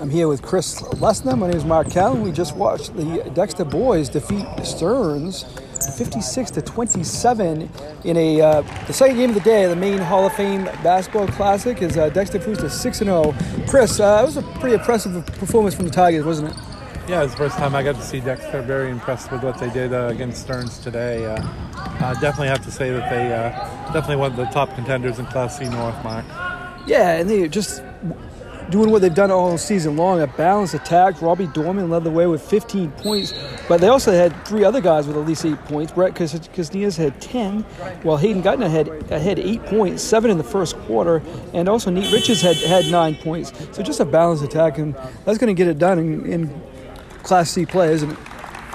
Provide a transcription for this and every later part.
I'm here with Chris Lesnar. My name is Mark Callen. We just watched the Dexter boys defeat Stearns 56 to 27 in a uh, the second game of the day, the Maine Hall of Fame Basketball Classic. Is uh, Dexter to 6 and 0. Chris, uh, that was a pretty impressive performance from the Tigers, wasn't it? Yeah, it's the first time I got to see Dexter. Very impressed with what they did uh, against Stearns today. Uh, uh, definitely have to say that they uh, definitely one of the top contenders in Class C North, Mark. Yeah, and they just doing what they've done all season long a balanced attack. Robbie Dorman led the way with 15 points, but they also had three other guys with at least eight points. Brett Casillas had 10, while Hayden Gutner had, had eight points, seven in the first quarter, and also Nate Richards had, had nine points. So just a balanced attack, and that's going to get it done in, in Class C play, isn't it?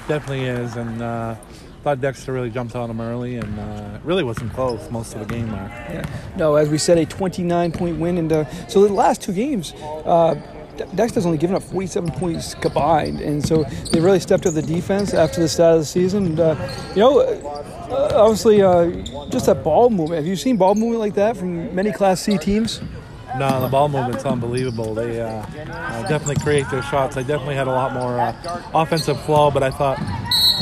Definitely is, and uh, thought Dexter really jumped on him early, and uh, really wasn't close most of the game there. Yeah. No, as we said, a 29 point win, and uh, so the last two games. Uh, Dexter's only given up 47 points combined, and so they really stepped up the defense after the start of the season. And, uh, you know, uh, obviously, uh, just that ball movement. Have you seen ball movement like that from many Class C teams? No, the ball movement's unbelievable. They uh, uh, definitely create their shots. I definitely had a lot more uh, offensive flow, but I thought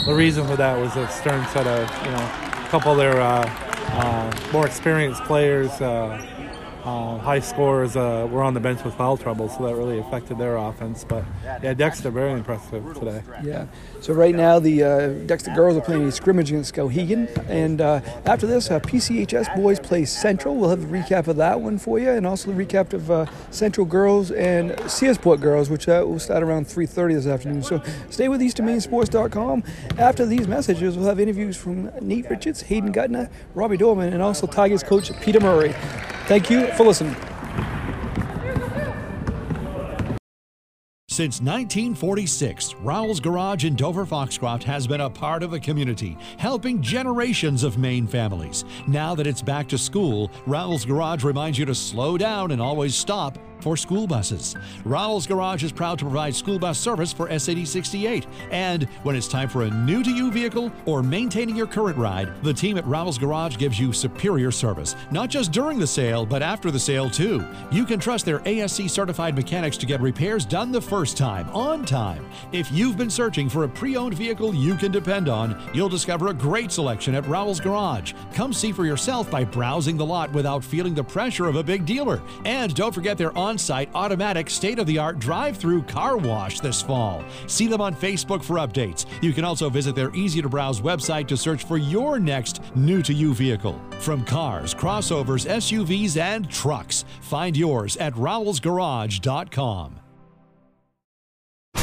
the reason for that was that Stern had a you know a couple of their uh, uh, more experienced players uh, high scores uh, were on the bench with foul trouble, so that really affected their offense. But yeah, Dexter very impressive today. Yeah. So right now the uh, Dexter girls are playing a scrimmage against Skowhegan, and uh, after this, uh, PCHS boys play Central. We'll have a recap of that one for you, and also the recap of uh, Central girls and Searsport girls, which will start around 3:30 this afternoon. So stay with EasternMaineSports.com. After these messages, we'll have interviews from Nate Richards, Hayden Gutner, Robbie Dorman, and also Tigers coach Peter Murray. Thank you for listening. Since 1946, Rowell's Garage in Dover Foxcroft has been a part of the community, helping generations of Maine families. Now that it's back to school, Rowell's Garage reminds you to slow down and always stop for school buses. Rowell's Garage is proud to provide school bus service for SAD 68. And when it's time for a new to you vehicle or maintaining your current ride, the team at Rowell's Garage gives you superior service, not just during the sale, but after the sale too. You can trust their ASE certified mechanics to get repairs done the first time, on time. If you've been searching for a pre owned vehicle you can depend on, you'll discover a great selection at Rowell's Garage. Come see for yourself by browsing the lot without feeling the pressure of a big dealer. And don't forget their on site automatic state of the art drive through car wash this fall. See them on Facebook for updates. You can also visit their easy to browse website to search for your next new to you vehicle. From cars, crossovers, SUVs, and trucks, find yours at rowellsgarage.com.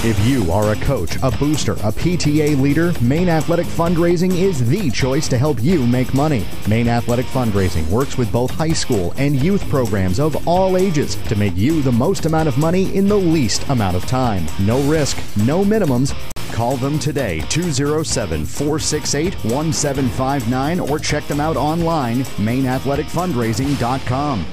If you are a coach, a booster, a PTA leader, Maine Athletic Fundraising is the choice to help you make money. Maine Athletic Fundraising works with both high school and youth programs of all ages to make you the most amount of money in the least amount of time. No risk, no minimums. Call them today, 207 468 1759, or check them out online, MaineAthleticFundraising.com.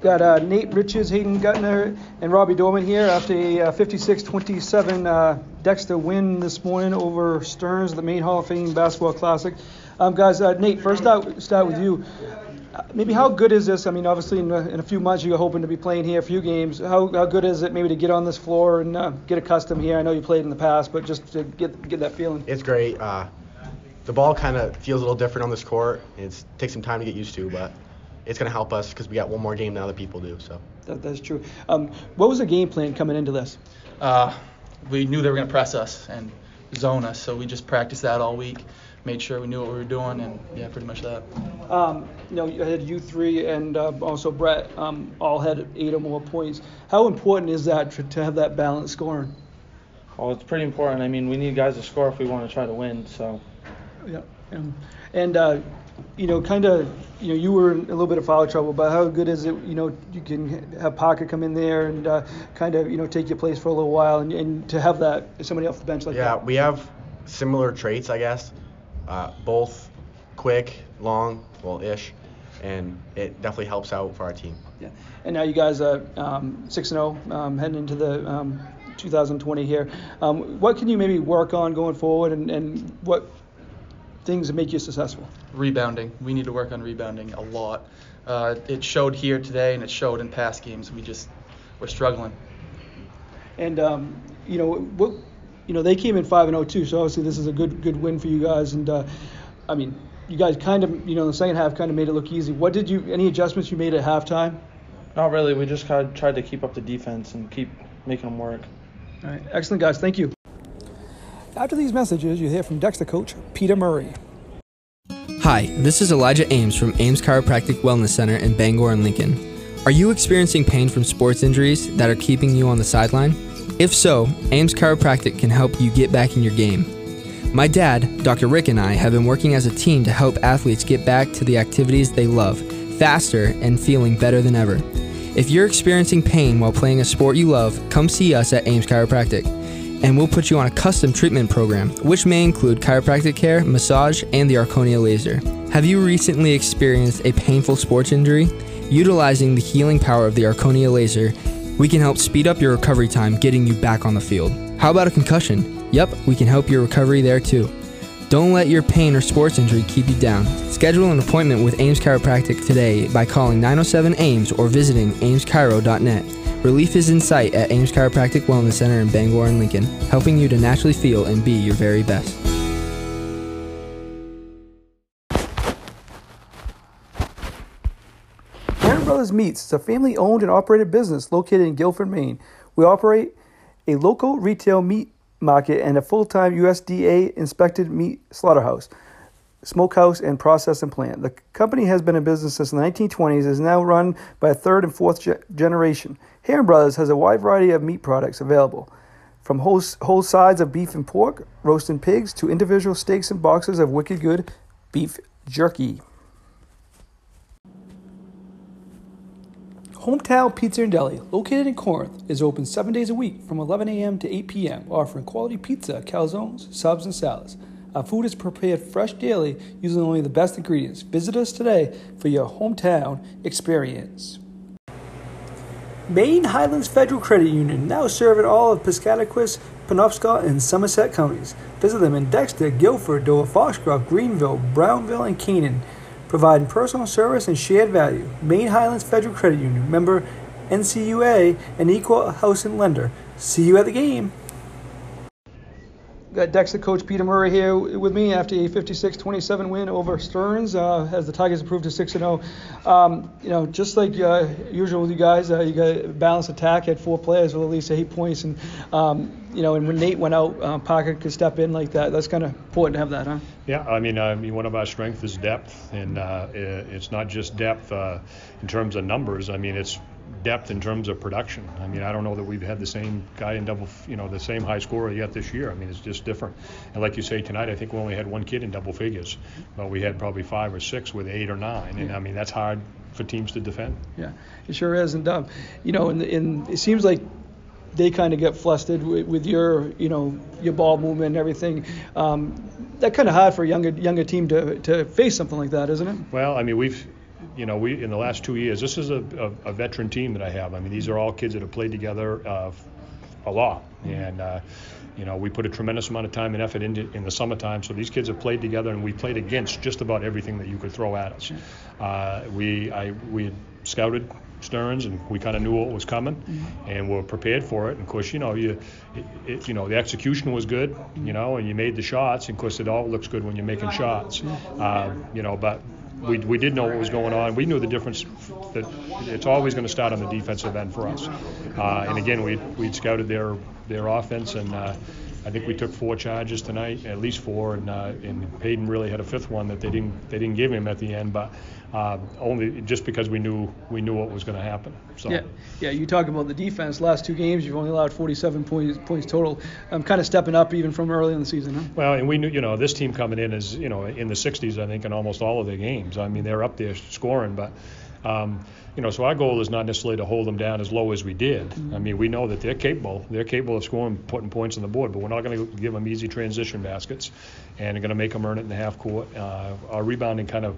Got uh, Nate Richards, Hayden Gutner, and Robbie Dorman here after a uh, 56-27 uh, Dexter win this morning over Stearns, the Maine Hall of Fame Basketball Classic. Um, guys, uh, Nate, first out, start with you. Uh, maybe how good is this? I mean, obviously in, in, a few months you're hoping to be playing here a few games. How, how good is it maybe to get on this floor and uh, get accustomed here? I know you played in the past, but just to get get that feeling. It's great. the ball kind of feels a little different on this court. It takes some time to get used to, but it's going to help us because we got one more game than other people do. So that, that's true. Um, what was the game plan coming into this? Uh, we knew they were going to press us and zone us, so we just practiced that all week, made sure we knew what we were doing, and yeah, pretty much that. Um, you know, you had you three and uh, also Brett um, all had eight or more points. How important is that to, to have that balanced scoring? Well, it's pretty important. I mean, we need guys to score if we want to try to win. So. Yeah. Um, and uh, you know, kind of, you know, you were in a little bit of foul trouble, but how good is it, you know, you can have Parker come in there and uh, kind of, you know, take your place for a little while and, and to have that, somebody off the bench like yeah, that? Yeah, we have similar traits, I guess, uh, both quick, long, well, ish, and it definitely helps out for our team. Yeah, and now you guys are um, 6 0 um, heading into the um, 2020 here. Um, what can you maybe work on going forward and, and what things that make you successful? Rebounding. We need to work on rebounding a lot. Uh, it showed here today, and it showed in past games. We just we're struggling. And um, you know what? You know they came in five and zero too, so obviously this is a good good win for you guys. And uh, I mean, you guys kind of you know in the second half kind of made it look easy. What did you? Any adjustments you made at halftime? Not really. We just kind of tried to keep up the defense and keep making them work. All right, excellent guys. Thank you. After these messages, you hear from Dexter coach Peter Murray. Hi, this is Elijah Ames from Ames Chiropractic Wellness Center in Bangor and Lincoln. Are you experiencing pain from sports injuries that are keeping you on the sideline? If so, Ames Chiropractic can help you get back in your game. My dad, Dr. Rick, and I have been working as a team to help athletes get back to the activities they love faster and feeling better than ever. If you're experiencing pain while playing a sport you love, come see us at Ames Chiropractic, and we'll put you on a custom treatment program, which may include chiropractic care, massage, and the Erchonia laser. Have you recently experienced a painful sports injury? Utilizing the healing power of the Erchonia laser, we can help speed up your recovery time getting you back on the field. How about a concussion? Yep, we can help your recovery there too. Don't let your pain or sports injury keep you down. Schedule an appointment with Ames Chiropractic today by calling 907 Ames or visiting ameschiro.net. Relief is in sight at Ames Chiropractic Wellness Center in Bangor and Lincoln, helping you to naturally feel and be your very best. Herring Brothers Meats is a family owned and operated business located in Guilford, Maine. We operate a local retail meat market and a full time USDA inspected meat slaughterhouse, smokehouse, and processing plant. The company has been in business since the 1920s and is now run by a third and fourth ge- generation. Herring Brothers has a wide variety of meat products available. From whole, whole sides of beef and pork, roasted pigs, to individual steaks and boxes of wicked good beef jerky. Hometown Pizza and Deli, located in Corinth, is open seven days a week from 11 a.m. to 8 p.m., offering quality pizza, calzones, subs, and salads. Our food is prepared fresh daily using only the best ingredients. Visit us today for your hometown experience. Maine Highlands Federal Credit Union, now serving all of Piscataquis, Penobscot, and Somerset counties. Visit them in Dexter, Guilford, Dover, Foxcroft, Greenville, Brownville, and Canaan providing personal service and shared value. Maine Highlands Federal Credit Union, member NCUA, an equal housing lender. See you at the game. Got Dexter coach Peter Murray here with me after a 56-27 win over Stearns, uh, as the Tigers improved to 6-0. Um, you know, just like uh, usual with you guys, uh, you got a balanced attack. Had four players with at least eight points, and um, you know, and when Nate went out, uh, Parker could step in like that. That's kind of important to have that, huh? Yeah, I mean, I mean, one of our strengths is depth, and uh, it's not just depth uh, in terms of numbers. I mean, it's depth in terms of production. I mean, I don't know that we've had the same guy in double, you know, the same high scorer yet this year. I mean, it's just different. And like you say tonight, I think we only had one kid in double figures, but we had probably five or six with eight or nine. And I mean, that's hard for teams to defend. Yeah, it sure is. And um, you know, and, and it seems like they kind of get flustered with, with, your, you know, your ball movement and everything. Um, that kind of hard for a younger younger team to, to face something like that, isn't it? Well, I mean, we've you know, we in the last two years, this is a, a, a, veteran team that I have. I mean, these are all kids that have played together uh, a lot, and uh, you know, we put a tremendous amount of time and effort into in the summertime. So these kids have played together, and we played against just about everything that you could throw at us. Uh, we I we scouted Stearns, and we kind of knew what was coming, mm-hmm. and we're prepared for it. And of course, you know, you, it, it, you know, the execution was good, you know, and you made the shots. And of course, it all looks good when you're making shots, uh, you know. But we, we did know what was going on. We knew the difference that it's always going to start on the defensive end for us. Uh, and again, we we'd scouted their their offense, and uh, I think we took four charges tonight, at least four, and uh, and Payton really had a fifth one that they didn't they didn't give him at the end, but uh, only just because we knew we knew what was going to happen. So. Yeah, yeah. You talk about the defense. Last two games, you've only allowed 47 points points total. I'm kind of stepping up even from early in the season. Huh? Well, and we knew you know this team coming in is you know in the 60s I think in almost all of their games. I mean they're up there scoring, but. Um, you know, so our goal is not necessarily to hold them down as low as we did. Mm-hmm. I mean, we know that they're capable. They're capable of scoring, putting points on the board, but we're not going to give them easy transition baskets, and going to make them earn it in the half court. Uh, our rebounding kind of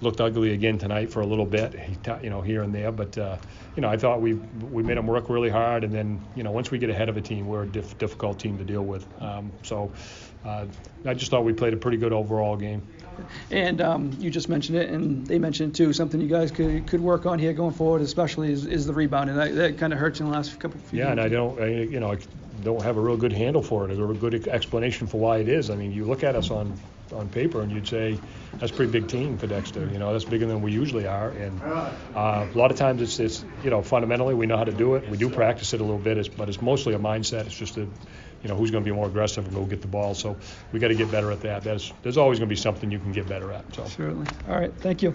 looked ugly again tonight for a little bit, you know, here and there. But uh, you know, I thought we we made them work really hard, and then you know, once we get ahead of a team, we're a diff- difficult team to deal with. Um, so uh, I just thought we played a pretty good overall game. And um, you just mentioned it, and they mentioned it too. Something you guys could could work on here going forward, especially is, is the rebounding. That, that kind of hurts in the last couple. Of few Yeah, and I don't, I, you know, I don't have a real good handle for it, or a good explanation for why it is. I mean, you look at us on on paper, and you'd say that's a pretty big team for Dexter. You know, that's bigger than we usually are, and uh, a lot of times it's, it's, you know, fundamentally we know how to do it. We do practice it a little bit, it's, but it's mostly a mindset. It's just a, you know, who's going to be more aggressive and go get the ball. So we got to get better at that. There's there's always going to be something you can get better at. So. Certainly. All right. Thank you.